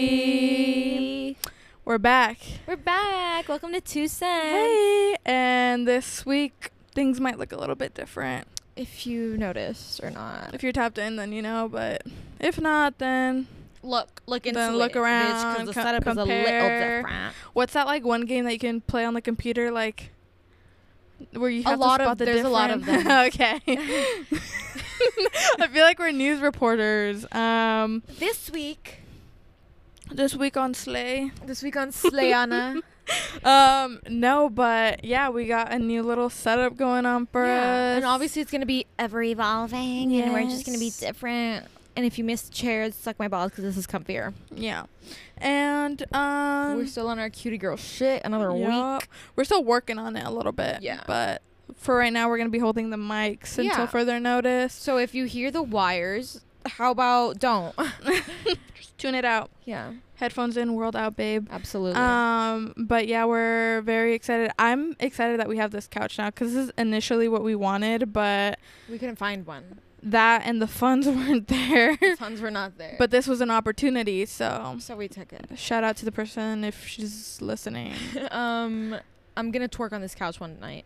Hey. We're back. We're back. Welcome to Two Cents. Hey. And this week, things might look a little bit different. If you noticed or not. If you're tapped in, then you know. But if not, then Look, look into Then it, around, because the co- setup is a little different. what's that like one game that you can play on the computer? Like, where you A have lot to of- spot the there's a lot of different- them. okay. I feel like we're news reporters. Um, This week, this week on Slay. this week on Slayana. Um, no, but yeah, we got a new little setup going on for us. and obviously it's gonna be ever evolving, and we're just gonna be different. And if you missed chairs, suck my balls because this is comfier. yeah, and um, we're still on our cutie girl shit. Another yup. week. We're still working on it a little bit. Yeah. but for right now, we're gonna be holding the mics until further notice. So if you hear the wires, how about don't? Just tune it out. yeah, Headphones in, world out, babe. absolutely. Um, but yeah, we're very excited. I'm excited that we have this couch now because this is initially what we wanted, but we couldn't find one. that and the funds weren't there. The funds were not there. but this was an opportunity, so so we took it. shout out to the person if she's listening. um, I'm gonna twerk on this couch one night.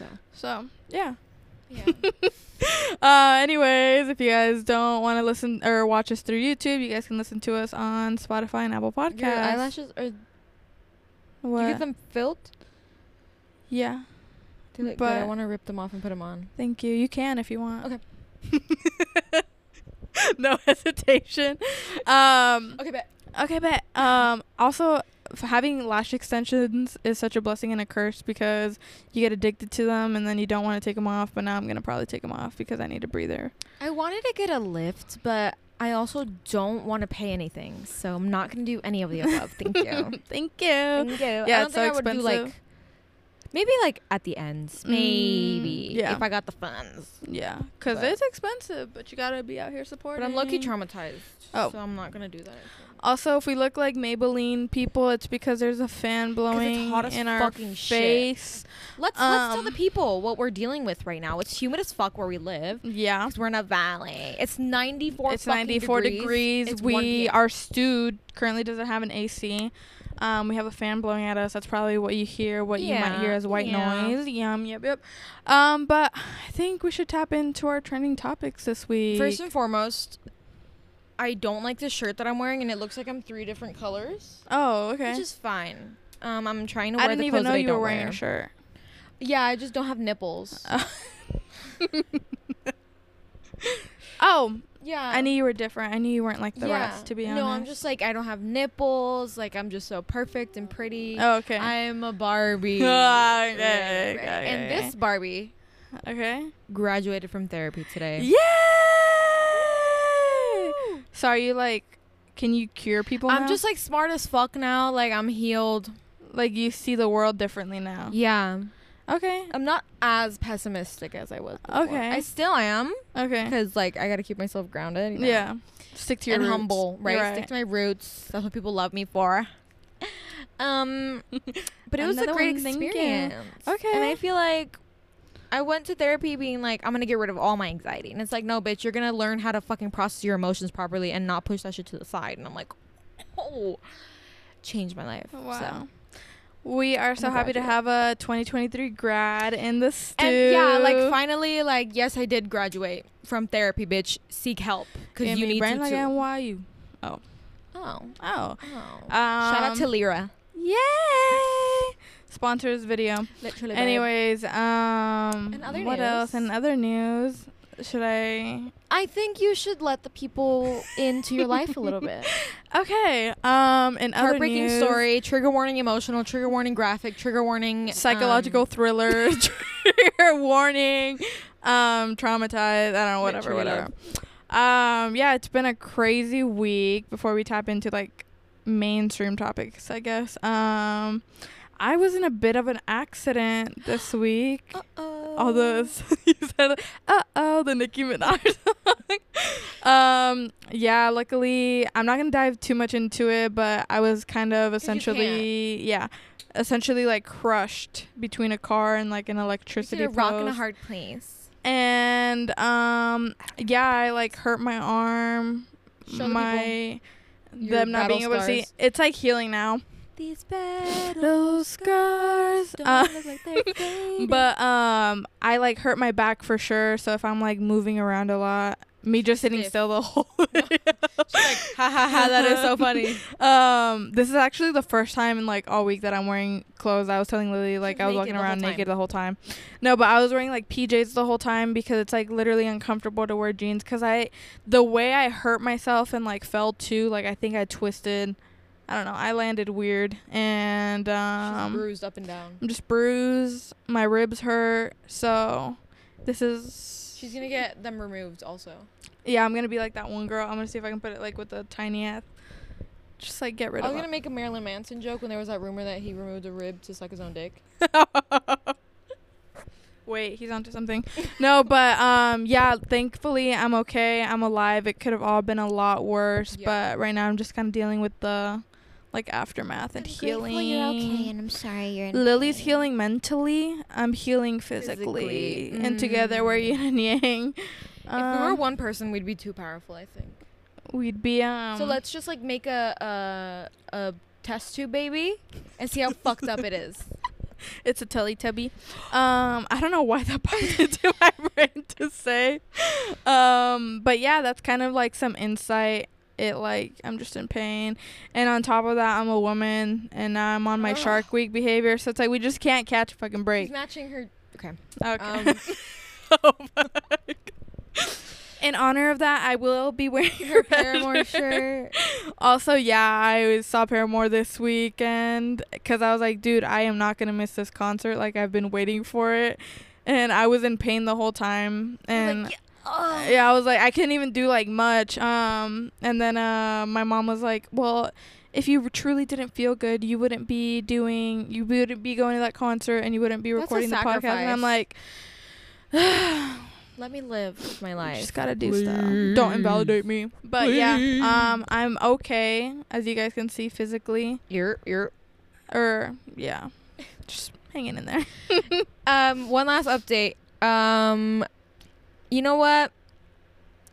So So yeah. yeah. Uh, anyways, if you guys don't want to listen or watch us through YouTube, you guys can listen to us on Spotify and Apple Podcasts. Your eyelashes are. What? You get them filled? yeah. They look good. I want to rip them off and put them on. Thank you. You can if you want. Okay. no hesitation. Um. Okay, bet. Okay, but um. Also, having lash extensions is such a blessing and a curse because you get addicted to them and then you don't want to take them off. But now I'm gonna probably take them off because I need a breather. I wanted to get a lift, but I also don't want to pay anything, so I'm not gonna do any of the above. Thank you. Thank you. Thank you. Yeah, I don't it's think so I would do like expensive. Maybe like at the ends, maybe Mm, yeah. if I got the funds. Yeah, because it's expensive, but you gotta be out here supporting. But I'm low-key traumatized, Oh. so I'm not gonna do that. Also, if we look like Maybelline people, it's because there's a fan blowing in our fucking shit. face. Let's let's tell the Um, people what we're dealing with right now. It's humid as fuck where we live. Yeah. 'cause we're in a valley. It's 94 It's 94 degrees. degrees. It's we our stewed currently doesn't have an AC. Um, we have a fan blowing at us. That's probably what you hear. What you might hear Yeah, as white yeah. noise. Yum, yep, yep. Um, but I think we should tap into our trending topics this week. First and foremost, I don't like this shirt that I'm wearing, and it looks like I'm three different colors, oh, okay. which is fine. Um, I'm trying to wear I didn't the even know that I you were wearing wear. a shirt. Yeah, I just don't have nipples. Oh, yeah, I knew you were different. I knew you weren't like the yeah. rest. To be honest. No, I'm just like I don't have nipples. Like I'm just so perfect and pretty. Oh, okay. I'm a Barbie. Okay, okay. And this Barbie okay. graduated from therapy today. Yay! So are you like? Can you cure people? I'm now? just like smart as fuck now. Like I'm healed. like you see the world differently now. Yeah. Okay. I'm not as pessimistic as I was. Before. Okay. I still am Okay. because like I got to keep myself grounded. you know, Yeah. Stick to your and roots. humble, right? You're Stick to my roots. That's what people love me for. Um, but it was a great one, thank you. experience. Okay. And I feel like I went to therapy being like, I'm gonna get rid of all my anxiety, and it's like, no, bitch, you're gonna learn how to fucking process your emotions properly and not push that shit to the side. And I'm like, oh, changed my life. Wow. So. We are so happy to have a 2023 grad in the stew. And yeah, like finally, like yes, I did graduate from therapy, bitch. Seek help because you need brand to. like too. NYU. Oh, Oh. oh. Um, Shout out to Lyra. Yay! Sponsors video. Literally. Anyways, um And other what else? news? In other news, should I I think you should let the people into your life a little bit. Okay. Um in other Heartbreaking news, story, trigger warning emotional, trigger warning graphic, trigger warning psychological um, thriller, trigger warning, um traumatized, I don't know, whatever, whatever. Um yeah, it's been a crazy week before we tap into like mainstream topics, I guess. Um I was in a bit of an accident this week. Uh-oh. all those you said uh oh the Nicki Minaj song. um yeah luckily I'm not gonna dive too much into it but I was kind of essentially yeah essentially like crushed between a car and like an electricity a rock and a hard place. and um, yeah, I like hurt my arm. Show my your them not being able to see. It's like healing now. These battle scars. don't Uh, look like they're fading. but um, I like hurt my back for sure. So if I'm like moving around a lot, me just sitting still the whole. She's like, ha ha ha, that is so funny. Um, this is actually the first time in like all week that I'm wearing clothes. I was telling Lily like I was walking around time. naked the whole time. No, but I was wearing like PJs the whole time because it's like literally uncomfortable to wear jeans because I the way I hurt myself and like fell too like I think I twisted. I don't know. I landed weird and She's um bruised up and down. I'm just bruised. My ribs hurt. So this is She's gonna get them removed also. yeah. I'm gonna be like that one girl. I'm gonna see if I can put it like with a tiny ass. Just like get rid of it. I was gonna make a Marilyn Manson joke when there was that rumor that he removed a rib to suck his own dick. Wait, he's onto something. no, but um, yeah. Thankfully, I'm okay. I'm alive. It could have all been a lot worse, Yeah. but right now I'm just kind of dealing with the like aftermath and healing. okay and I'm sorry you're in Lily's pain. healing mentally. I'm healing physically, Physically. and together we're Mm. yin and yang. If we were Um, one person, we'd be too powerful. I think. we'd be um. so let's just like make a a, a test tube baby and see how fucked up it is. It's a Teletubby. Um, I don't know why that popped into my brain to say. Um, but yeah, that's kind of like some insight. It like I'm just in pain, and on top of that, I'm a woman, and now I'm on my Ugh. Shark Week behavior. So it's like we just can't catch a fucking She's break. matching her. Okay. Okay. Um, Oh my. In honor of that, I will be wearing her Paramore shirt. Also, yeah, I saw Paramore this weekend because I was like, dude, I am not gonna miss this concert. Like I've been waiting for it, and I was in pain the whole time. And like, oh. yeah, I was like, I couldn't even do like much. Um, and then uh, my mom was like, well. If you truly didn't feel good, you wouldn't be doing, you wouldn't be going to that concert, and you wouldn't be That's recording the podcast. And I'm like, Let me live my life. just gotta do stuff. Don't invalidate me. But yeah, um, I'm okay, as you guys can see physically. You're you're. Or yeah, just hanging in there. Um, one last update. Um, you know what?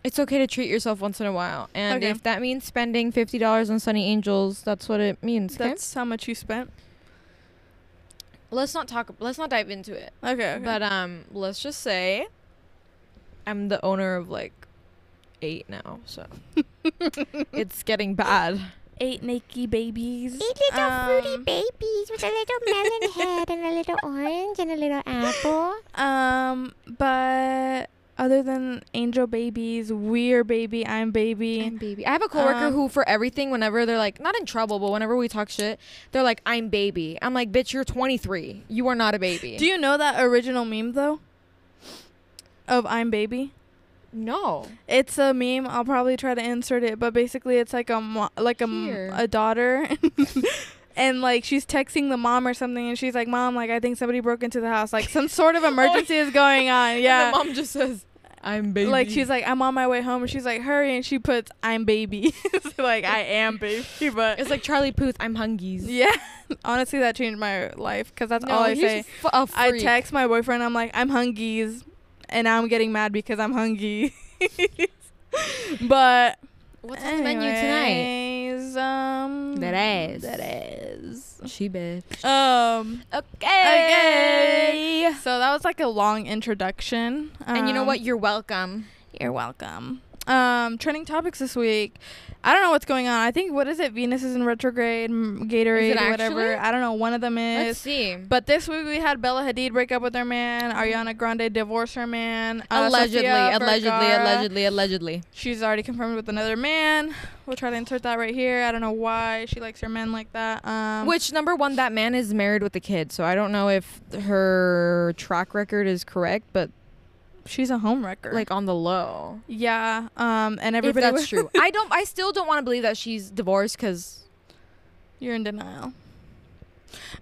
It's okay to treat yourself once in a while, and Okay. if that means spending fifty dollars on Sonny Angels, that's what it means. Okay. That's how much you spent. let's not talk. Let's not dive into it. Okay. okay. But um, let's just say, I'm the owner of like eight now, so it's getting bad. eight naked babies. Eight little fruity Um, babies with a little melon head and a little orange and a little apple. Um, but other than angel babies, we're baby, I'm baby. I'm baby. I have a coworker Um, who, for everything, whenever they're like not in trouble, but whenever we talk shit, they're like, "I'm baby." I'm like, "Bitch, you're 23. You are not a baby." Do you know that original meme though? Of I'm baby. no. It's a meme. I'll probably try to insert it, but basically it's like a mo- like a m- a daughter. And like she's texting the mom or something, and she's like, "Mom, like I think somebody broke into the house. Like some sort of emergency is going on." Yeah, And the mom just says, "I'm baby." like she's like, "I'm on my way home," and she's like, "Hurry!" And she puts, "I'm baby." So, like I am baby, but it's like Charlie Puth. I'm hungies. yeah. Honestly, that changed my life because that's all I he's say. f- a I freak. text my boyfriend. I'm like, I'm hungies, and now I'm getting mad because I'm hungry. but What's on the menu tonight? Um, That ass. That is. She bitch. Um. Okay. Okay. So that was like a long introduction. And you know Um, what? You're welcome. You're welcome. Um, trending topics this week. I don't know what's going on. I think what is it? Venus is in retrograde. Gatorade, or whatever. I don't know. One of them is. Let's see. But this week we had Bella Hadid break up with her man. Ariana Grande divorce her man. uh, allegedly, Sofia allegedly, allegedly, allegedly. She's already confirmed with another man. We'll try to insert that right here. I don't know why she likes her men like that. Um, Which number one, that man is married with a kid, so I don't know if her track record is correct, but she's a homewrecker. like on the low. yeah. Um, and If everybody. that's was- true, I don't. I still don't want to believe that she's divorced because You're in denial.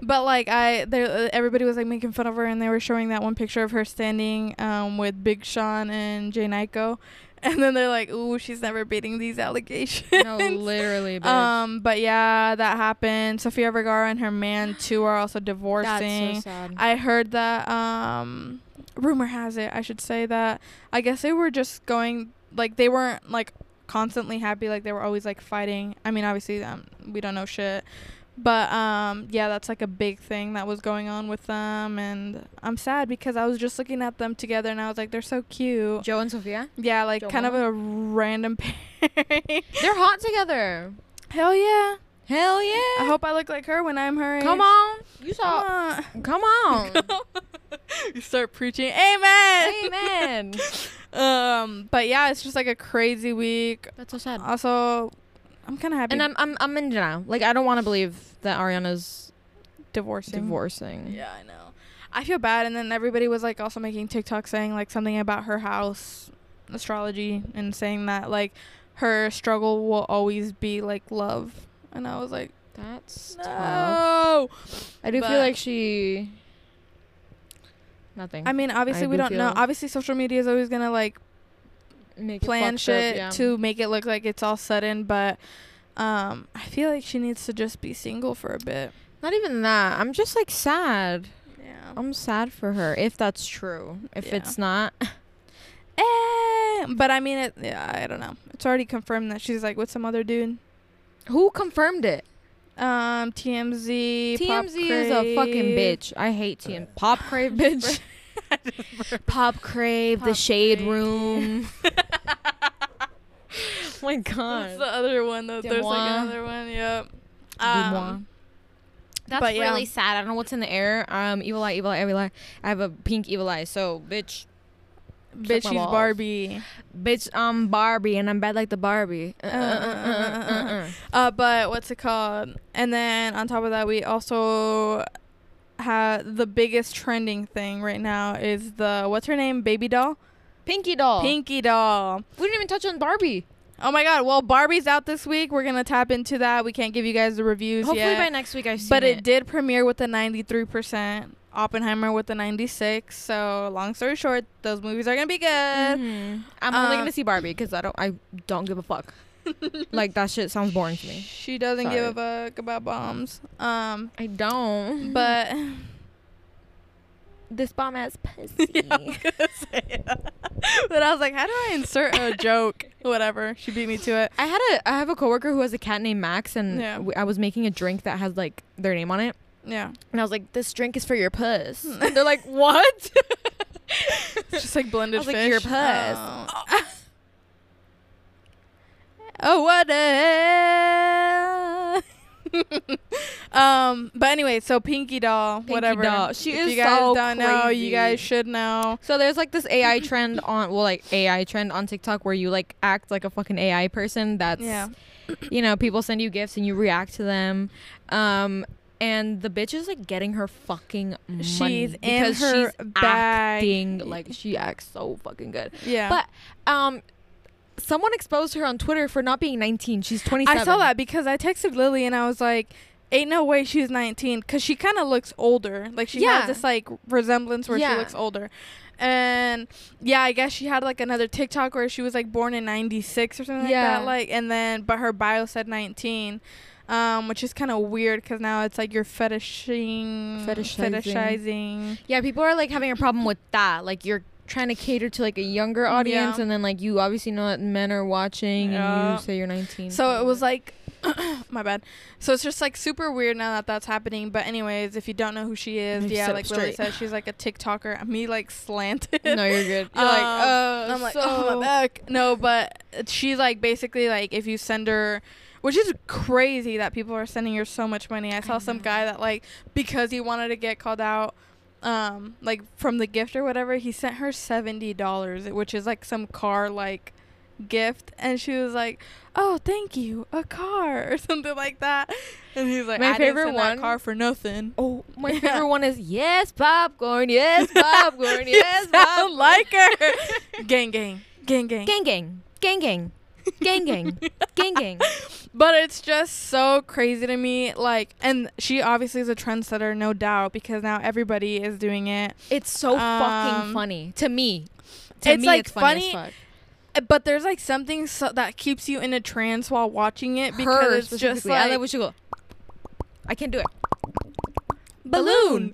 But like I, there, uh, everybody was like making fun of her, and they were showing that one picture of her standing um, with Big Sean and Jhené Aiko, and then they're like, "Ooh, she's never beating these allegations." no, literally, bitch. Um, but yeah, that happened. Sofia Vergara and her man too are also that's divorcing. so sad. I heard that um rumor has it, I should say that I guess they were just going like they weren't like constantly happy. Like they were always like fighting. I mean, obviously, um, we don't know shit. But um, yeah, that's like a big thing that was going on with them, and I'm sad because I was just looking at them together, and I was like, they're so cute. Joe and Sofia. Yeah, like Joe kind of a random pairing. They're hot together. Hell yeah! Hell yeah. I hope I look like her when I'm her. Come age. on. You Come saw. on. Come on. you start preaching. Amen. Amen. Um, but yeah, it's just like a crazy week. That's so sad. Also, I'm kind of happy. And I'm I'm I'm in denial. Like I don't want to believe that Ariana's divorcing. divorcing. Yeah, I know. I feel bad, and then everybody was like also making TikTok saying like something about her house astrology and saying that like her struggle will always be like love, and I was like, That's tough. no. I do But- feel like she. Nothing. I mean, obviously I we do don't know. Obviously, social media is always gonna like Make plan fucked up, shit yeah. to make it look like it's all sudden, but um, I feel like she needs to just be single for a bit. Not even that. I'm just like sad. Yeah. I'm sad for her if that's true. If Yeah. it's not, Eh, but I mean, it. Yeah, I don't know. It's already confirmed that she's like with some other dude. who confirmed it? Um, TMZ. Pop TMZ is a fucking bitch. I hate TM. Pop Crave, bitch. Pop Crave, the Shade Crave. Room. oh my What's god. the other one? Though? There's like another one. Yep. Deux Moi. Um, That's but yeah. really sad. I don't know what's in the air. Um, evil eye, evil eye, evil eye. I have a pink evil eye. So, bitch, bitch, she's balls. Barbie. bitch, I'm Barbie and I'm bad like the Barbie. Uh, uh, Uh, uh, uh, uh, but what's it called? And then on top of that, we also had the biggest trending thing right now is the what's her name? Baby doll, Pinky doll. Pinky doll. We didn't even touch on Barbie. Oh my God! Well, Barbie's out this week. We're gonna tap into that. We can't give you guys the reviews Hopefully yet, by next week I see but it did premiere with a 93%. Oppenheimer with the 96. So long story short, those movies are gonna be good. Mhm. I'm only Um, gonna see Barbie because I don't. I don't give a fuck. like that shit sounds boring to me. She doesn't give a fuck about bombs. Um, I don't. but this bomb ass pussy. Yeah, I but I was like, how do I insert a joke? Whatever. She beat me to it. I had a. I have a coworker who has a cat named Max, and Yeah. I was making a drink that has like their name on it, Yeah. and I was like, "This drink is for your puss." and they're like, "What?" It's just like blended I was like, fish. "Your puss." Oh, oh what a Um, but anyway, so Pinky Doll, Pinky whatever. Doll. She If is you guys so don't know, you guys should know. So there's like this AI trend on, well, like AI trend on TikTok where you like act like a fucking AI person. That's, Yeah. you know, people send you gifts and you react to them. Um, and the bitch is like getting her fucking money She's in because her she's bag. acting like she acts so fucking good. Yeah. But um, someone exposed her on Twitter for not being 19. She's 27. I saw that because I texted Lily and I was like, "Ain't no way she's 19," because she kind of looks older. Like she Yeah. has this like resemblance where Yeah. she looks older. And yeah, I guess she had like another TikTok where she was like born in '96 or something Yeah. like that. Like, and then but her bio said 19, um, which is kind of weird because now it's like you're fetishing, Fetishizing. fetishizing. Yeah, people are like having a problem with that. Like you're trying to cater to like a younger audience, Yeah. and then like you obviously know that men are watching, Yeah. and you say you're 19. So it was like, my bad. So it's just like super weird now that that's happening. But anyways, if you don't know who she is, You yeah, like Lily said, she's like a TikToker. Me like slanted. no, you're good. You're Um, like, and I'm like, so oh my back. No, but she's like basically like if you send her, which is crazy that people are sending her so much money. I saw some guy that like because he wanted to get called out, um, like from the gift or whatever, he sent her seventy dollars, which is like some car like gift, and she was like, oh thank you, a car or something like that. And he's like, My I favorite one- car for nothing. Oh, my Yeah. favorite one is yes, popcorn, yes, popcorn, yes, popcorn. like her. gang, gang, gang, gang. gang, gang, gang, gang, gang, gang, gang, gang. But it's just so crazy to me. Like, and she obviously is a trendsetter, no doubt, because now everybody is doing it. It's so fucking Um, funny to me. To it's, me, like, it's funny, funny as fuck. Uh, But there's like something so that keeps you in a trance while watching it because it's just specifically. I like when she go. I can't do it. balloon.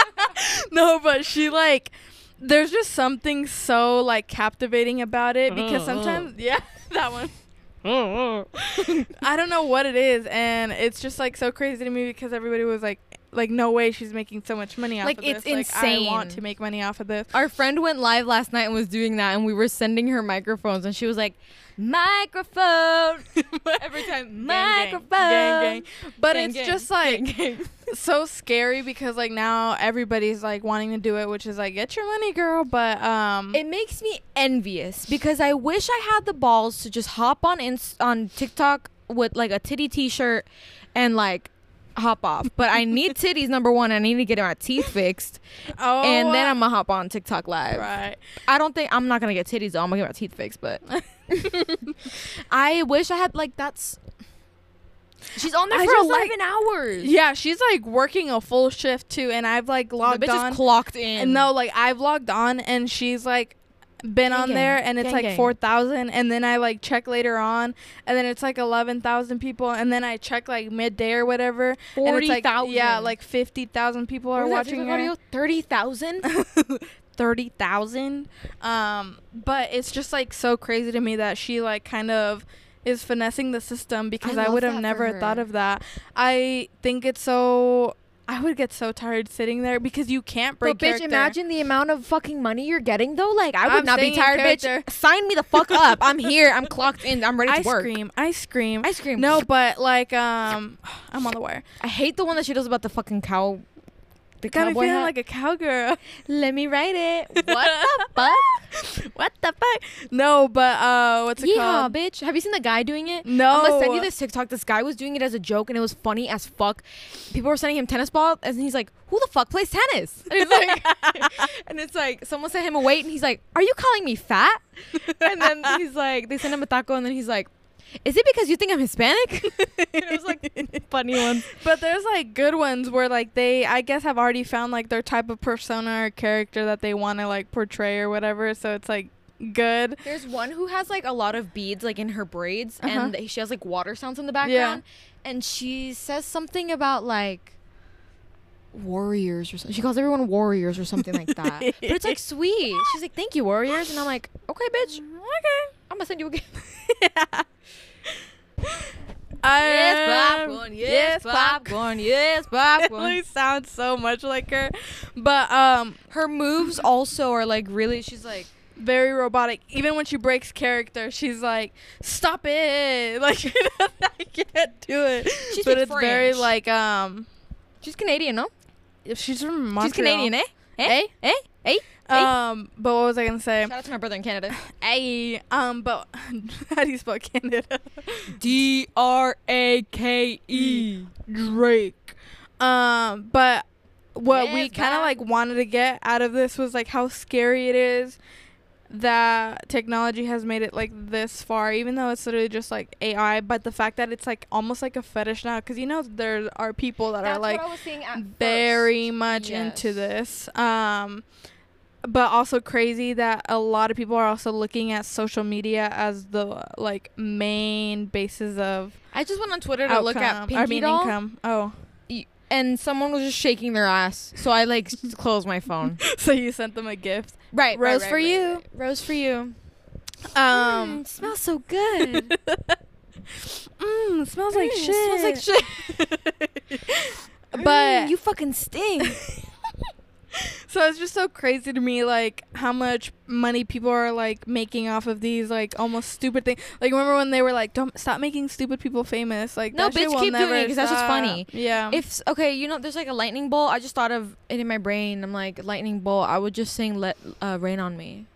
no, but she like there's just something so like captivating about it because Uh, uh. sometimes yeah that one. I don't know what it is and it's just like so crazy to me because everybody was like like no way she's making so much money off Like, of it's this like I want to make money off of this. Our friend went live last night and was doing that, and we were sending her microphones, and she was like, "Microphone." Every time, microphone. gang, gang. but Gang, it's just like so scary because like now everybody's like wanting to do it which is like get your money girl but um It makes me envious because I wish I had the balls to just hop on ins- on TikTok with like a titty T-shirt and like hop off. But I need titties number one. I need to get my teeth fixed, oh and then uh, I'm gonna hop on TikTok live. right I don't think I'm not gonna get titties though. I'm gonna get my teeth fixed, but I wish I had like that's. She's on there I for just, like- eleven hours. yeah she's like working a full shift too and i've like logged the bitch on is clocked in. and no like i've logged on and she's like been Gang, on gang. there and it's Gang, like gang. 4000 and then i like check later on and then it's like 11000 people and then i check like midday or whatever and forty it's like thousand. yeah like 50000 people are watching Thirty thousand. 30,000. Um, but it's just like so crazy to me that she like kind of is finessing the system because I, love would have never thought of that. I think it's so I would get so tired sitting there because you can't break But bitch, character. imagine the amount of fucking money you're getting though. Like I would I'm not be tired, bitch. Sign me the fuck up. I'm here. I'm clocked in. I'm ready I to work. I scream. I scream. I scream. no, but like um I'm on the wire. I hate the one that she does about the fucking cow. The Got me feeling hat. like a cowgirl. Let me write it. What the fuck? what the fuck? No, but uh what's it Yeah, called? bitch. Have you seen the guy doing it? No. I'm gonna send you this TikTok. This guy was doing it as a joke, and it was funny as fuck. People were sending him tennis ball, and he's like, "Who the fuck plays tennis?" And it's like, and it's like someone sent him a weight, and he's like, "Are you calling me fat?" And then he's like, they send him a taco, and then he's like, "Is it because you think I'm Hispanic?" it was like funny ones. But there's like good ones where like they I guess have already found like their type of persona or character that they want to like portray or whatever. So it's like good. There's one who has like a lot of beads like in her braids, Uh-huh. and she has like water sounds in the background, yeah. and she says something about like warriors or something. She calls everyone warriors or something like that. but it's like sweet. She's like, "Thank you, warriors," and I'm like, "Okay, bitch, Okay. I'm gonna send you a gift." I am- yes, popcorn, yes, popcorn. really sounds so much like her, but um, Her moves also are like really. She's like, very robotic. Even when she breaks character, she's like, "Stop it!" Like I can't do it. She but it's very like um, she's Canadian, no? if she's from Montreal. She's Canadian, eh? Eh? Eh? Eh? Um, but what was I gonna say? Shout out to my brother in Canada. Hey, um, but how do you spell Canada? D R A K E. Drake. Um, but what we kind of like wanted to get out of this was like how scary it is that technology has made it like this far, even though it's literally just like AI. But the fact that it's like almost like a fetish now, because you know there are people that are like very much into this. Um, but also crazy that a lot of people are also looking at social media as the like main basis of I just went on Twitter to look at Pinky I mean Doll, income. Oh, and someone was just shaking their ass. So I like closed my phone. so you sent them a gift. Right, Rose for you. Rose for you. Um, Mm, smells so good. mm, smells like Mm, shit. Smells like shit. But Mm, you fucking stink. so it's just so crazy to me, like how much money people are like making off of these like almost stupid things. Like remember when they were like, "Don't stop making stupid people famous." Like No, that bitch, keep doing it 'cause that's just funny. Yeah. if okay, you know, there's like a lightning bolt. I just thought of it in my brain. I'm like lightning bolt. I would just sing "Let uh, Rain on Me."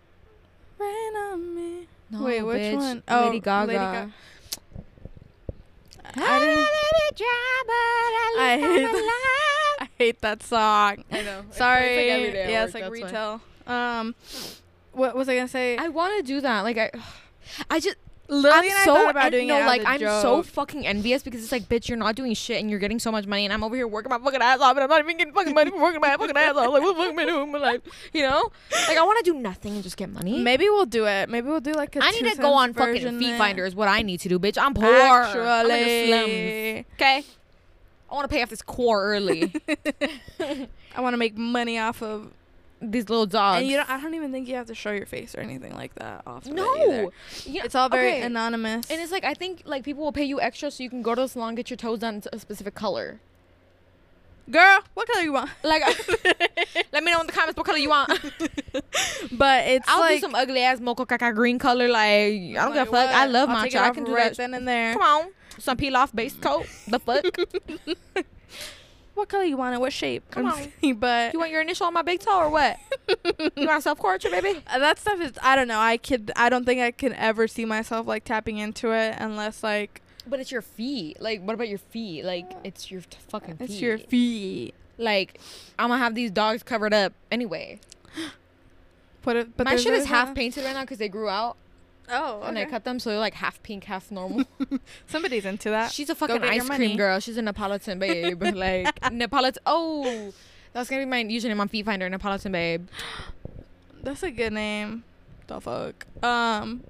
Rain on me. No, Wait, which bitch. one? Oh, Lady Gaga. Lady Gaga. I, didn't, I hate I hate that song. I know. Sorry. yeah, it's like retail. Um, what was I gonna say? I want to do that. Like I, I just. Lily I'm so about en- doing no, it like I'm so fucking envious because it's like, bitch, you're not doing shit and you're getting so much money, and I'm over here working my fucking ass off, and I'm not even getting fucking money for working my fucking ass off. Like, what the fuck am I doing in my life? You know? Like, I want to do nothing and just get money. Maybe we'll do it. Maybe we'll do like a I need to go on fucking Feet. Finder is what I need to do, bitch. I'm poor. I'm in the slums. Actually, Okay. I want to pay off this core early. I want to make money off of these little dogs. And you don't. I don't even think you have to show your face or anything like that. Off of it no, yeah, it's all very okay. anonymous. And it's like I think like people will pay you extra so you can go to the salon get your toes done a specific color. girl, what color you want? Like, let me know in the comments what color you want. but it's I'll like do some ugly ass mocha caca green color. Like I don't give a fuck. I love I'll matcha. it I can do right that. then and there. Come on, some peel off base coat. The fuck. What color you want and what shape? Come I'm on. saying, but you want your initial on my big toe or what? you want self portrait, baby? Uh, that stuff is I don't know. I could I don't think I can ever see myself like tapping into it unless like But it's your feet. Like, what about your feet? Like, it's your t- fucking feet. it's your feet. Like, I'm gonna have these dogs covered up anyway. Put it. But my shit is half painted right now because they grew out Oh, and I cut them, so they're like half pink, half normal. Somebody's into that. She's a fucking ice cream money. girl. She's a Neapolitan babe. like Neapolitan. Oh, that's gonna be my username on Feet Finder. Neapolitan babe. That's a good name. The fuck. Um.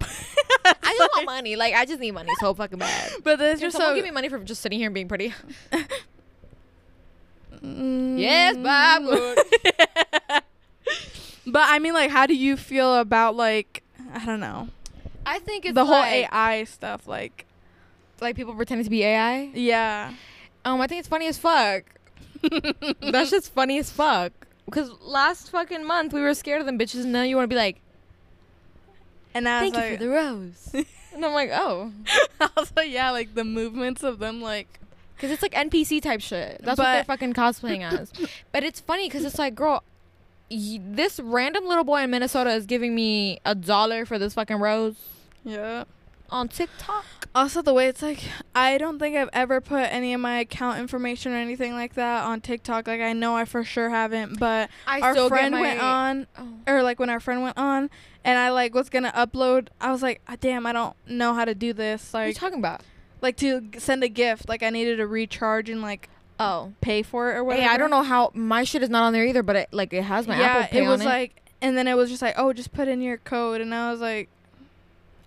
I just want money. Like I just need money so fucking bad. But this just so. give me money for just sitting here and being pretty? Mm. Yes, Bob would. But I mean, like, how do you feel about like I don't know I think it's the whole like, AI stuff? Like, like people pretending to be AI. yeah. Um, I think it's funny as fuck. That's just funny as fuck. Because last fucking month we were scared of them bitches, and now you want to be like, And I was thank you for the rose. and I'm like, oh, also yeah, like the movements of them, like because it's like NPC type shit. That's what they're fucking cosplaying as. But it's funny because it's like, girl, this random little boy in Minnesota is giving me a dollar for this fucking rose yeah. on TikTok. Also, the way it's like, I don't think I've ever put any of my account information or anything like that on TikTok. Like, I know I for sure haven't, but I our friend my, went on, Oh. or like when our friend went on, and I like was gonna upload. I was like, ah, damn, I don't know how to do this. Like, What are you talking about? like to send a gift. Like, I needed to recharge and like Oh. pay for it or whatever. Hey. I don't know how my shit is not on there either, but it like it has my yeah, Apple Pay it was on like, and then it was just like, oh, just put in your code, and I was like,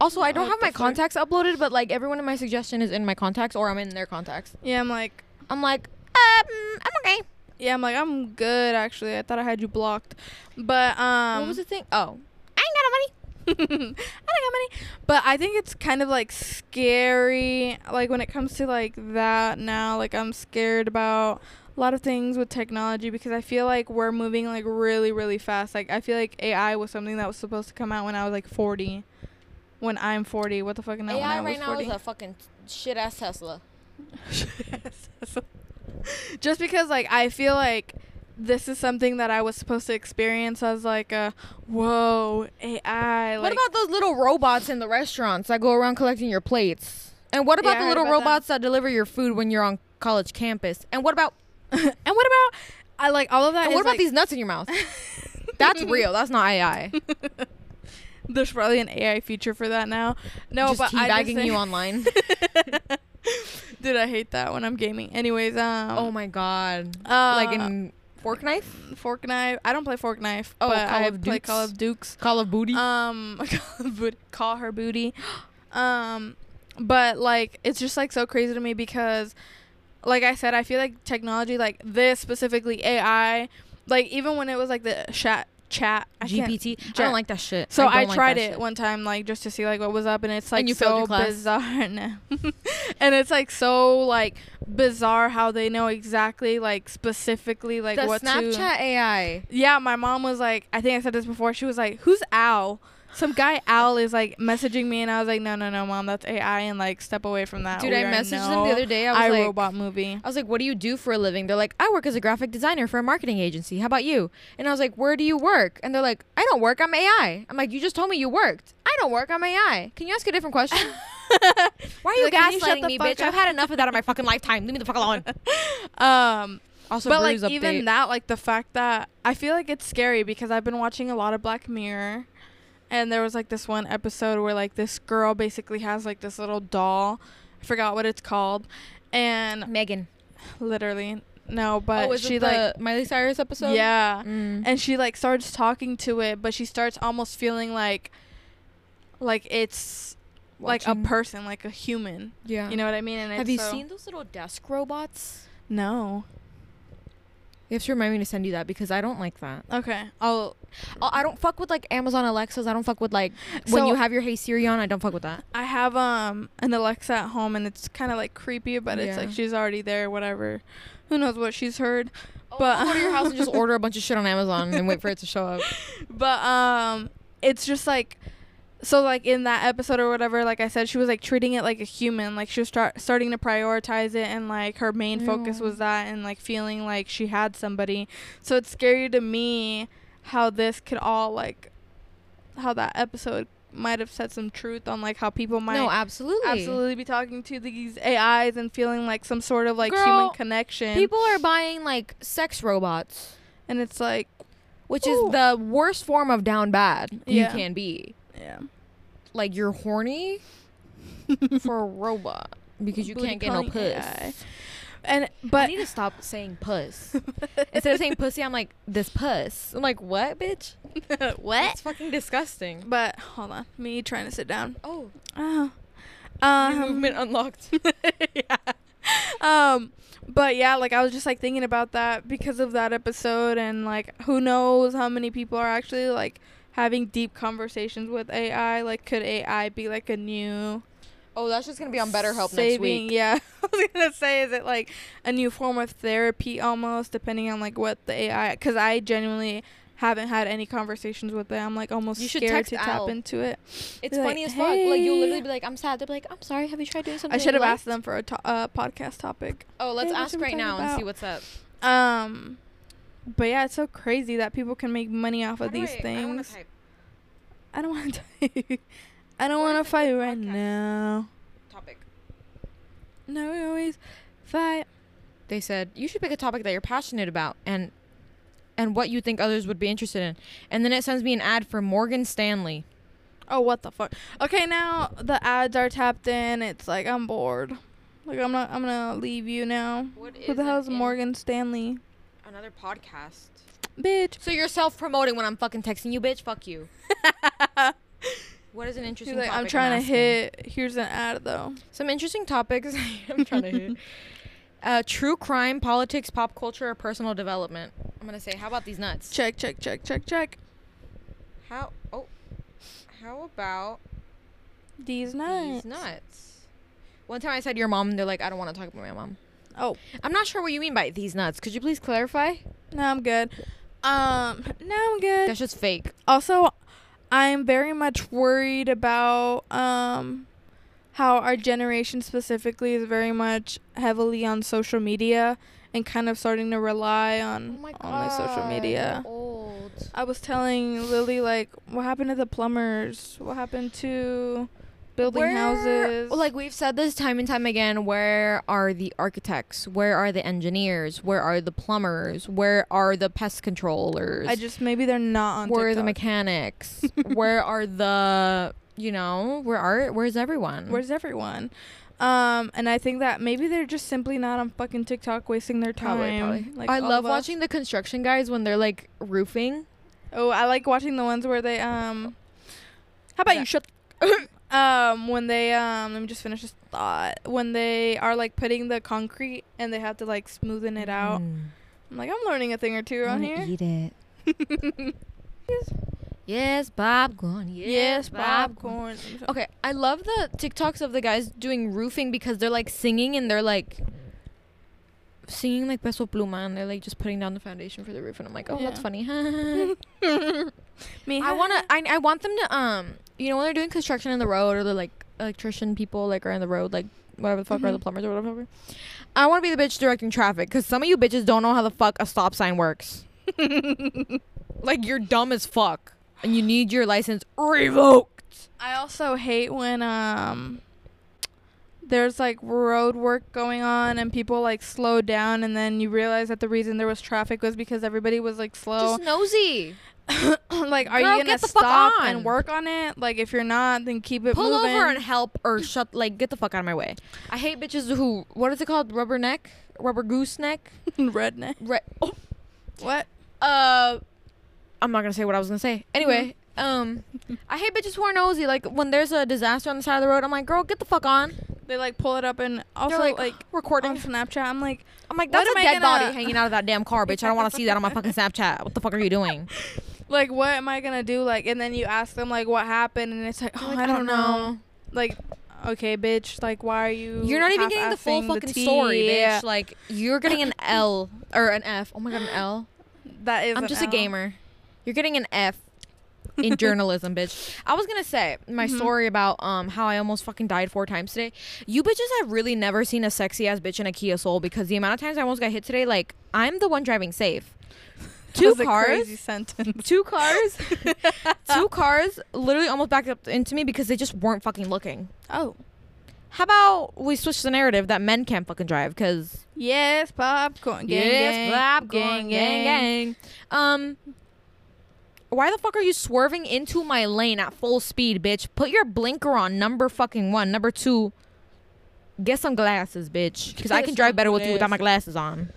Also, I don't have my contacts uploaded, but like everyone in my suggestion is in my contacts or I'm in their contacts. yeah, I'm like, I'm like, um, I'm okay. yeah, I'm like, I'm good actually. I thought I had you blocked, but um, what was the thing? Oh, I ain't got no money. I don't got money. But I think it's kind of like scary. Like when it comes to like that now, like I'm scared about a lot of things with technology because I feel like we're moving like really, really fast. Like I feel like AI was something that was supposed to come out when I was like 40. When I'm 40, what the fuck? Not when I AI was right now 40. is a fucking shit ass Tesla. Just because like I feel like this is something that I was supposed to experience as like a whoa AI. what about those little robots in the restaurants that go around collecting your plates? And what about I the little about robots that. deliver your food when you're on college campus? And what about and what about I like all of that? and what about like- these nuts in your mouth? That's real. That's not AI. There's probably an AI feature for that now. No, just but I just teabagging say- you online. Dude, I hate that when I'm gaming. Anyways, um, oh my god. uh, like in fork knife, Fork Knife. I don't play Fork Knife. Oh, but Call I play Dukes? Call of Dukes. Call of Booty. Um, Call of call her booty. Um, but like it's just like so crazy to me because, like I said, I feel like technology, like this specifically AI, like even when it was like the chat chat I GPT. I don't like that shit. So I, like tried it shit. one time, like just to see like what was up, and it's like And so bizarre. And it's like so like bizarre how they know exactly like specifically like the what Snapchat to. AI. Yeah, my mom was like, I think I said this before. She was like, "Who's Al?" Some guy Al is like messaging me, and I was like, "No, no, no, mom, that's AI," and like step away from that. Dude, We I messaged no them the other day. I was like, robot movie. I was like, "What do you do for a living?" They're like, "I work as a graphic designer for a marketing agency. How about you?" And I was like, "Where do you work?" And they're like, "I don't work. I'm AI." I'm like, "You just told me you worked. I don't work. I'm AI. Can you ask a different question?" Why are you Like, can you gaslighting me, bitch? up? I've had enough of that in my fucking lifetime. Leave me the fuck alone. Um, Also, but like Bruce even that like the fact that i feel like it's scary because i've been watching a lot of black mirror and there was like this one episode where like this girl basically has like this little doll i forgot what it's called and Megan. literally no but oh, is she it like Miley Cyrus episode? yeah Mm. and she like starts talking to it but she starts almost feeling like like it's like a person like a human Yeah. you know what i mean and Have it's you so- seen those little desk robots? no You have to remind me to send you that because I don't like that. Okay. I'll I I don't fuck with like Amazon Alexas. I don't fuck with like when you have your Hey Siri on. I don't fuck with that. I have um an Alexa at home and it's kind of like creepy, but it's like she's already there, whatever. Who knows what she's heard? But But- go to your house and just order a bunch of shit on Amazon and wait for it to show up. But um it's just like so like in that episode or whatever, like I said, she was like treating it like a human. Like she was start starting to prioritize it and like her main focus was that and like feeling like she had somebody. So it's scary to me how this could all like how that episode might have said some truth on like how people might no, absolutely. absolutely be talking to these AIs and feeling like some sort of like Girl, human connection. People are buying like sex robots, and it's like which Ooh. is the worst form of down bad Yeah. you can be. yeah. Like you're horny for a robot because you Booty can't get no puss. AI. And but I need to stop saying puss. Instead of saying pussy, I'm like this puss. I'm like what, bitch? what? It's fucking disgusting. But hold on, me trying to sit down. Oh, Oh. your Um, movement unlocked. yeah. Um, but yeah, like I was just like thinking about that because of that episode, and like who knows how many people are actually like having deep conversations with AI. Like, could AI be like a new Oh, that's just gonna be on BetterHelp next saving- week. Yeah, I was gonna say, is it like a new form of therapy almost, depending on like what the AI? Because I genuinely haven't had any conversations with it. I'm like almost You should scared to Al. tap into it. It's Be like, funny as fuck. Like you'll literally be like, "I'm sad." They'll be like, "I'm sorry. Have you tried doing something?" I should have asked them for a to- uh, podcast topic. Oh, let's Hey, ask right now and see what's up. Um, but yeah, it's so crazy that people can make money off of How do these I- I don't wanna things. type. I don't want to. I don't want to fight good right now. Topic. No, we always fight. They said you should pick a topic that you're passionate about and and what you think others would be interested in. And then it sends me an ad for Morgan Stanley. Oh, what the fuck? Okay, now the ads are tapped in. It's like I'm bored. Like I'm not. I'm gonna leave you now. What Who the hell is Morgan Stanley? Another podcast. Bitch. So you're self promoting when I'm fucking texting you, bitch. Fuck you. Is an interesting like, topic? I'm trying to hit. Here's an ad though. some interesting topics. I'm trying to hit. Uh, true crime, politics, pop culture, or personal development. I'm gonna say, how about these nuts? Check, check, check, check, check. How? Oh, how about These nuts. these nuts? One time I said your mom, and they're like, I don't want to talk about my mom. Oh, I'm not sure what you mean by these nuts. Could you please clarify? no, I'm good. Um, no, I'm good. That's just fake. also i'm very much worried about um how our generation specifically is very much heavily on social media and kind of starting to rely on on the social media. i was telling lily like what happened to the plumbers? What happened to building houses Like we've said this time and time again, where are the architects? Where are the engineers? Where are the plumbers? Where are the pest controllers? i just maybe they're not on where are the mechanics? where are the you know, where are where's everyone? where's everyone um and i think that maybe they're just simply not on fucking tiktok wasting their time Probably, probably. like I love watching the construction guys when they're like roofing. Oh, I like watching the ones where they um. How about you shut? um, when they um, let me just finish this thought. When they are like putting the concrete and they have to like smoothen it out. Mm. I'm like, I'm learning a thing or two around here. Eat it. Yes, popcorn. Yes, yes, popcorn. popcorn. Okay, I love the TikToks of the guys doing roofing because they're like singing and they're like singing like Peso Pluma and they're like just putting down the foundation for the roof and I'm like, oh, that's funny. Me, I wanna, I, I want them to um, you know, when they're doing construction in the road or the like electrician people like are in the road like whatever the fuck are the Mhm. plumbers or whatever. I want to be the bitch directing traffic because some of you bitches don't know how the fuck a stop sign works. like you're dumb as fuck and you need your license revoked. I also hate when um. There's like road work going on and people like slow down and then you realize that the reason there was traffic was because everybody was like slow. Just nosy. like, are Girl, you gonna get the fuck stop and work on it? Like, if you're not, then keep it pull moving. over and help or shut like get the fuck out of my way i hate bitches who what is it called rubber neck rubber goose neck redneck. Re- oh, What? uh i'm not gonna say what i was gonna say anyway um i hate bitches who are nosy like when there's a disaster on the side of the road i'm like girl get the fuck on They like pull it up and also They're like, like, recording. on Snapchat. I'm like, I'm like, that's a dead body gonna- hanging out of that damn car, bitch. I don't want to see that on my fucking Snapchat. What the fuck are you doing? like what am I gonna do? Like, and then you ask them like what happened, and it's like, oh, Like, I, don't know. Like, okay, bitch. Like, why are you? You're not even getting the full fucking tea? story, Yeah. bitch. Like you're getting an L or an F. Oh my god, an L. That is. I'm just a L. gamer. You're getting an F in journalism, bitch. I was gonna say my Mhm. story about um how I almost fucking died four times today. You bitches have really never seen a sexy ass bitch in a Kia Soul because the amount of times I almost got hit today, like I'm the one driving safe. Two cars. Two cars, two cars, literally almost backed up into me because they just weren't fucking looking. Oh. How about we switch the narrative that men can't fucking drive? Because Yes, popcorn. Gang, yes, gang, popcorn, gang, gang. Um, why the fuck are you swerving into my lane at full speed, bitch? Put your blinker on. Number fucking one. Number two. Get some glasses, bitch. Because I can drive better with you without my glasses on.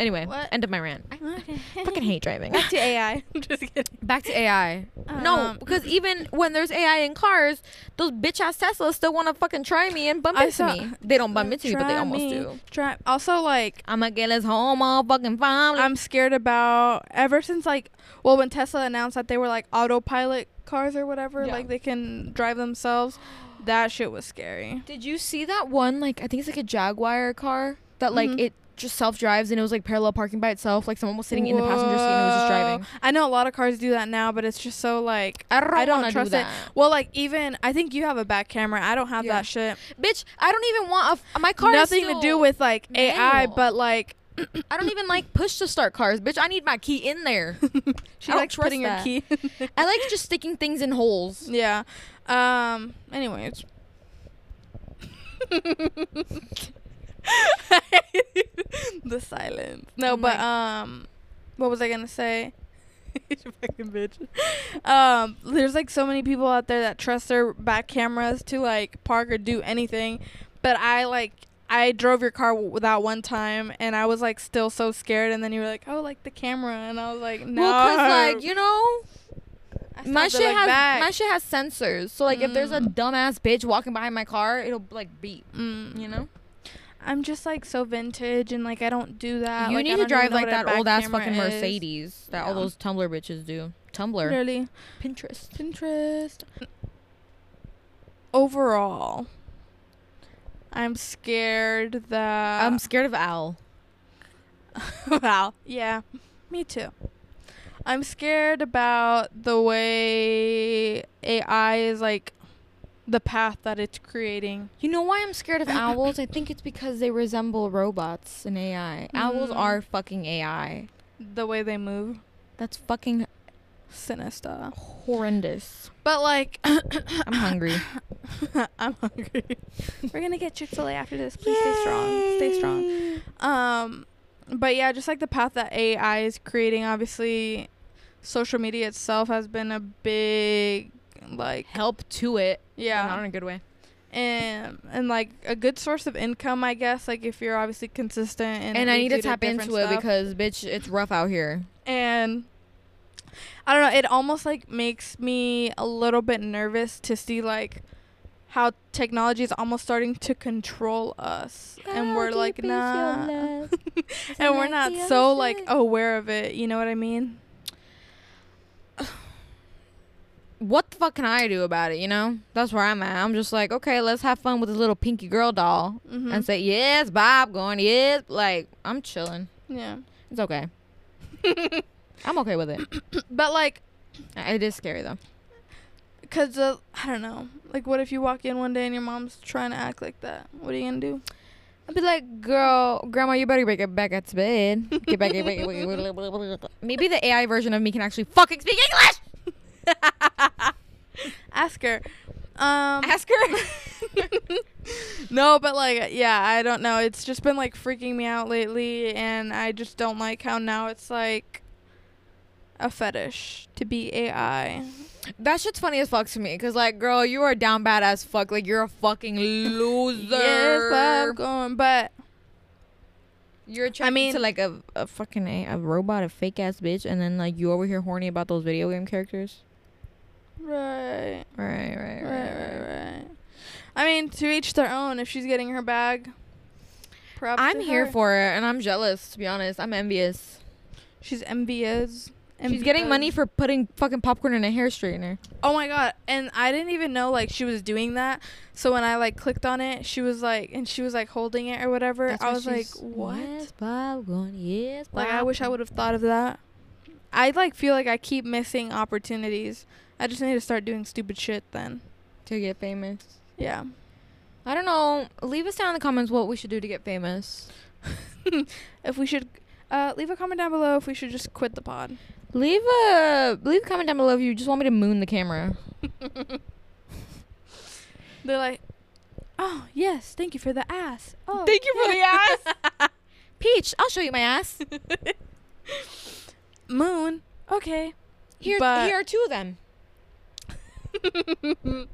Anyway, What? end of my rant. I Okay. fucking hate driving. Back to AI. I'm just kidding. Back to AI. no, Um, because even when there's AI in cars, those bitch ass Teslas still want to fucking try me and bump I into saw- me. They don't bump into me, but they almost me. do. Try. Also, like, I'ma get us home all fucking fine. I'm scared about ever since like, well, when Tesla announced that they were like autopilot cars or whatever, Yeah. like they can drive themselves. That shit was scary. Did you see that one? Like I think it's like a Jaguar car that like Mhm. it just self drives and it was like parallel parking by itself. Like someone was sitting in the passenger seat and it was just driving. I know a lot of cars do that now, but it's just so like. I don't, I don't trust it. do that. Well, like even I think you have a back camera. I don't have Yeah. that shit. Bitch, I don't even want a f- my car. Nothing to do with like AI, but like I don't even like push to start cars, bitch. I need my key in there. she I likes putting her key. I like just sticking things in holes. yeah. Um. Anyways. the silence. No, Oh but my- um, what was I gonna say? You fucking bitch. Um, there's like so many people out there that trust their back cameras to like park or do anything, but I like I drove your car w- without one time, and I was like still so scared. And then you were like, "Oh, like the camera," and I was like, "No." Well, cause like you know, my shit has back. my shit has sensors. So like if there's a Mm. dumbass bitch walking behind my car, it'll like beep. Mm. You know. I'm just like so vintage and like I don't do that. you like, need to drive like that old ass fucking is. Mercedes that all those Tumblr bitches do. Tumblr, Literally. Pinterest. Pinterest. Overall, I'm scared that I'm scared of Al. wow. Yeah, me too. I'm scared about the way AI is like the path that it's creating. You know why I'm scared of owls? I think it's because they resemble robots and AI. Owls Mm. are fucking AI. The way they move. That's fucking Sinister. horrendous. But like I'm hungry. I'm hungry. We're gonna get Chick Fil A after this. Please stay strong. Stay strong. Um, but yeah, just like the path that AI is creating. Obviously, social media itself has been a big like Help to it. yeah, Not in a good way. and and like a good source of income, I guess. Like if you're obviously consistent and And, I need to tap different into it because bitch, it's rough out here. and I don't know. It almost like makes me a little bit nervous to see like how technology is almost starting to control us, and we're like nah and we're not so like aware of it. You know what I mean? What the fuck can I do about it? You know, that's where I'm at. I'm just like, okay, let's have fun with this little pinky girl doll Mm-hmm. and say yes, Bob, going yes. Like I'm chilling. yeah, It's okay. I'm okay with it. but like, It is scary though. cause uh, I don't know. Like, what if you walk in one day and your mom's trying to act like that? What are you gonna do? I'd be like, girl, grandma, you better get back at bed. Get back, get back, get back. Maybe the AI version of me can actually fucking speak English. Ask her. Um, Ask her. no, but like, yeah, I don't know. It's just been like freaking me out lately, and I just don't like how now it's like a fetish to be AI. that shit's funny as fuck to me. Cause like, girl, you are down bad as fuck. Like you're a fucking loser. Yes, I'm going, but You're trying mean- to like a, a fucking a, a robot, a fake ass bitch, and then like you over here horny about those video game characters. Right, Right, right, right, right, right. I mean, to each their own. If she's getting her bag, props I'm to here her. for it, and I'm jealous. To be honest, I'm envious. She's envious. She's getting money for putting fucking popcorn in a hair straightener. Oh my god! And I didn't even know like she was doing that. So when I like clicked on it, she was like, and she was like holding it or whatever. That's I was like, what? Yes, popcorn. Yes, Like I wish I would have thought of that. I like feel like I keep missing opportunities. I just need to start doing stupid shit then. to get famous. Yeah. I don't know. Leave us down in the comments what we should do to get famous. If we should uh leave a comment down below if we should just quit the pod. Leave a leave a comment down below if you just want me to moon the camera. They're like, "Oh, yes, thank you for the ass." Oh. Thank you for the ass. Peach, I'll show you my ass. Moon. Okay. Here, But- here are two of them. um,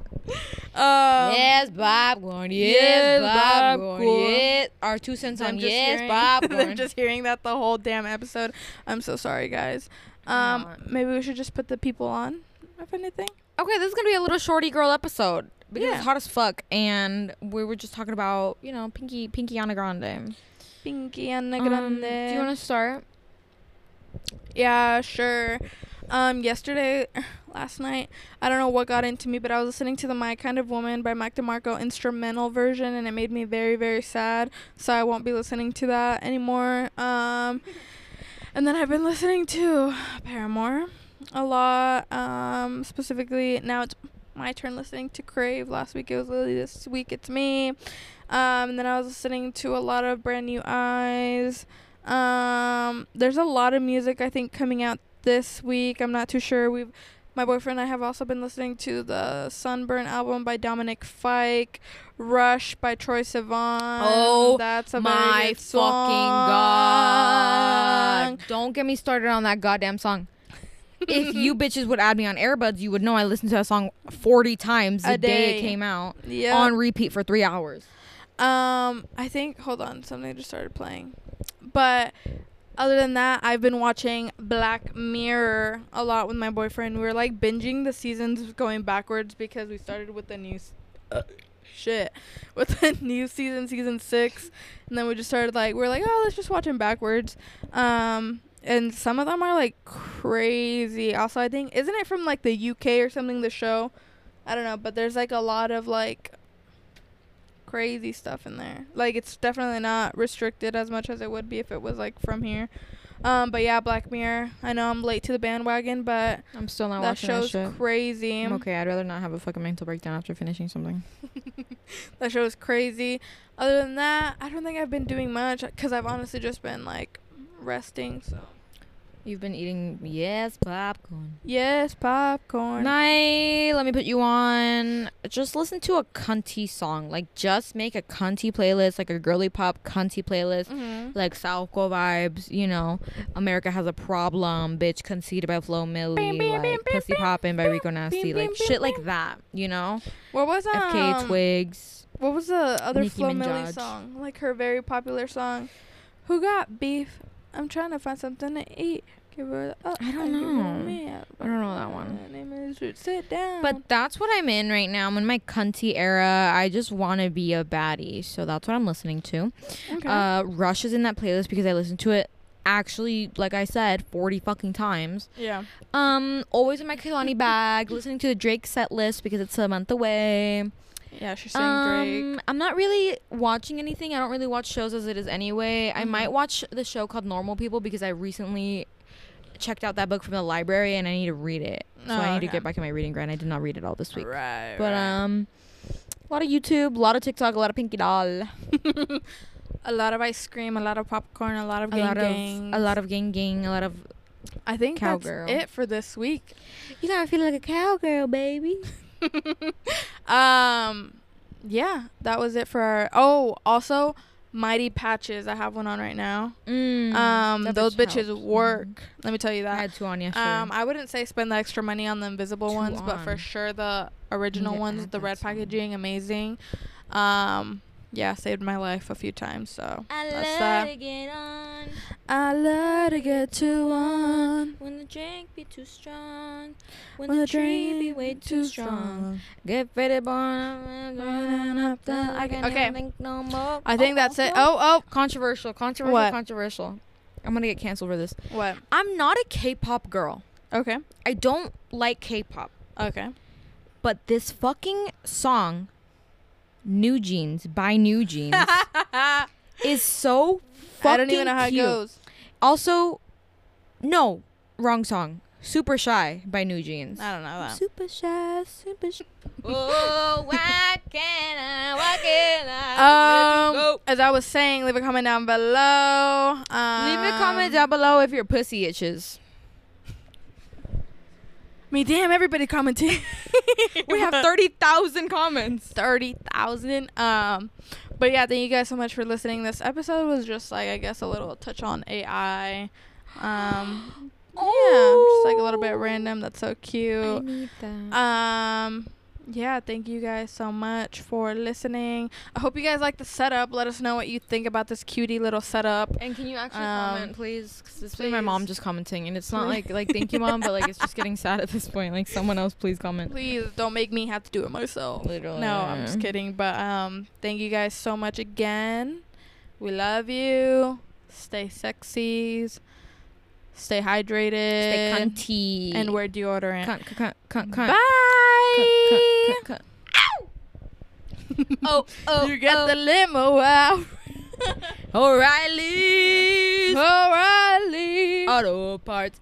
yes, popcorn. Yes, yes, popcorn. popcorn. Yes, our two cents on just yes, hearing- popcorn. just hearing that the whole damn episode. I'm so sorry, guys. Um, maybe we should just put the people on, if anything. Okay, this is gonna be a little shorty girl episode because Yeah. it's hot as fuck, and we were just talking about you know Pinky Pinky Ana Grande. Pinky Um, Grande. do you want to start? Yeah, sure. Um, yesterday, last night, I don't know what got into me, but I was listening to the My Kind of Woman by Mac DeMarco instrumental version, and it made me very, very sad. So I won't be listening to that anymore. Um, and then I've been listening to Paramore a lot. Um, specifically, now it's my turn listening to Crave. Last week it was Lily. This week it's me. Um, and then I was listening to a lot of Brand New Eyes. Um, there's a lot of music I think coming out this week. I'm not too sure. We've my boyfriend and I have also been listening to the Sunburn album by Dominic Fike, Rush by Troye Sivan. Oh, that's a My fucking god! Don't get me started on that goddamn song. if you bitches would add me on Airbuds, you would know I listened to that song 40 times the A day day. it came out Yeah. on repeat for three hours. Um, I think hold on, something just started playing. But other than that, I've been watching Black Mirror a lot with my boyfriend. We were like binging the seasons going backwards because we started with the new uh, shit with the new season, season six, and then we just started like we are like, oh, let's just watch them backwards. Um, and some of them are like crazy. Also, I think isn't it from like the UK or something? The show, I don't know, but there's like a lot of like crazy stuff in there. Like it's definitely not restricted as much as it would be if it was like from here. Um, but yeah, Black Mirror. I know I'm late to the bandwagon, but I'm still not that watching that show's shit. crazy. I'm okay. I'd rather not have a fucking mental breakdown after finishing something. That show is crazy. Other than that, I don't think I've been doing much because I've honestly just been like resting. So You've been eating yes popcorn. yes, popcorn. Night. Let me put you on. Just listen to a cunty song. Like just make a cunty playlist, like a girly pop cunty playlist. Mhm. Like Salco vibes, you know. America has a problem, bitch. Conceited by Flo Milli, like Pussy Poppin' by Rico Nasty, like shit like that, you know. What was um, FKA Twigs. What was the other Nicki Flo Milli song? Like her very popular song. Who got beef? I'm trying to find something to eat. Give her. Uh, I don't know. I don't know that one. My name is Sit down. But that's what I'm in right now. I'm in my cunty era. I just want to be a baddie, so that's what I'm listening to. okay. Uh, Rush is in that playlist because I listened to it actually, like I said, 40 fucking times. yeah. Um, always in my Kehlani bag, listening to the Drake set list because it's a month away. Yeah, she's saying Drake. Um, I'm not really watching anything. I don't really watch shows as it is anyway. I Mhm. might watch the show called Normal People because I recently checked out that book from the library and I need to read it. So I need to get back in my reading grind. I did not read it all this week. Right. But um, a lot of YouTube, a lot of TikTok, a lot of Pinky Doll, a lot of ice cream, a lot of popcorn, a lot of a gang lot of a lot of gang gang, a lot of. I think cowgirl. that's it for this week. You gotta feel like a cowgirl, baby. um, yeah, that was it for our. Oh, also, Mighty Patches. I have one on right now. Mm, um, those bitch bitches helps. work. Mhm. Let me tell you that. I had two on yesterday. Um, I wouldn't say spend the extra money on the invisible Two ones, but for sure the original to ones, the red packaging, amazing. Um, yeah, saved my life a few times. So I That's love that. to get on I love to get too on when the drink be too strong, when, when the, the dream be way too strong. Get ready, born. Running up the- I can't Okay. think no more. I think oh, that's oh, it. Oh. oh, oh, controversial, controversial, What? controversial. I'm gonna get canceled for this. what? I'm not a K-pop girl. Okay, I don't like K-pop, okay. but this fucking song, "New Jeans" by New Jeans, is so fucking I don't even know how cute. it goes. Also, no, wrong song. "Super Shy" by New Jeans. I don't know that. Super shy, super shy. oh, why can't I? Why can't I? Um, go? as I was saying, leave a comment down below. Um, Leave a comment down below if your pussy itches. Me, damn, everybody commenting. We have thirty thousand comments. thirty thousand. Um, but yeah, thank you guys so much for listening. This episode was just like I guess a little touch on AI. Um, yeah, just like a little bit random. That's so I cute. need that. Um, yeah, thank you guys so much for listening. I hope you guys like the setup. Let us know what you think about this cutie little setup. and can you actually um, comment, please? Because it's been my mom just commenting, and it's not like like thank you, mom, but like it's just getting sad at this point. Like someone else, please comment. Please don't make me have to do it myself. Literally. No, I'm just kidding. But um, thank you guys so much again. We love you. Stay sexies. Stay hydrated. Stay cunty. And wear deodorant. cunt, cunt, cunt, cunt, Bye. cunt, cunt, cunt, cunt. Oh, oh, you get oh. the limo out. O'Reilly's O'Reilly. Auto Parts.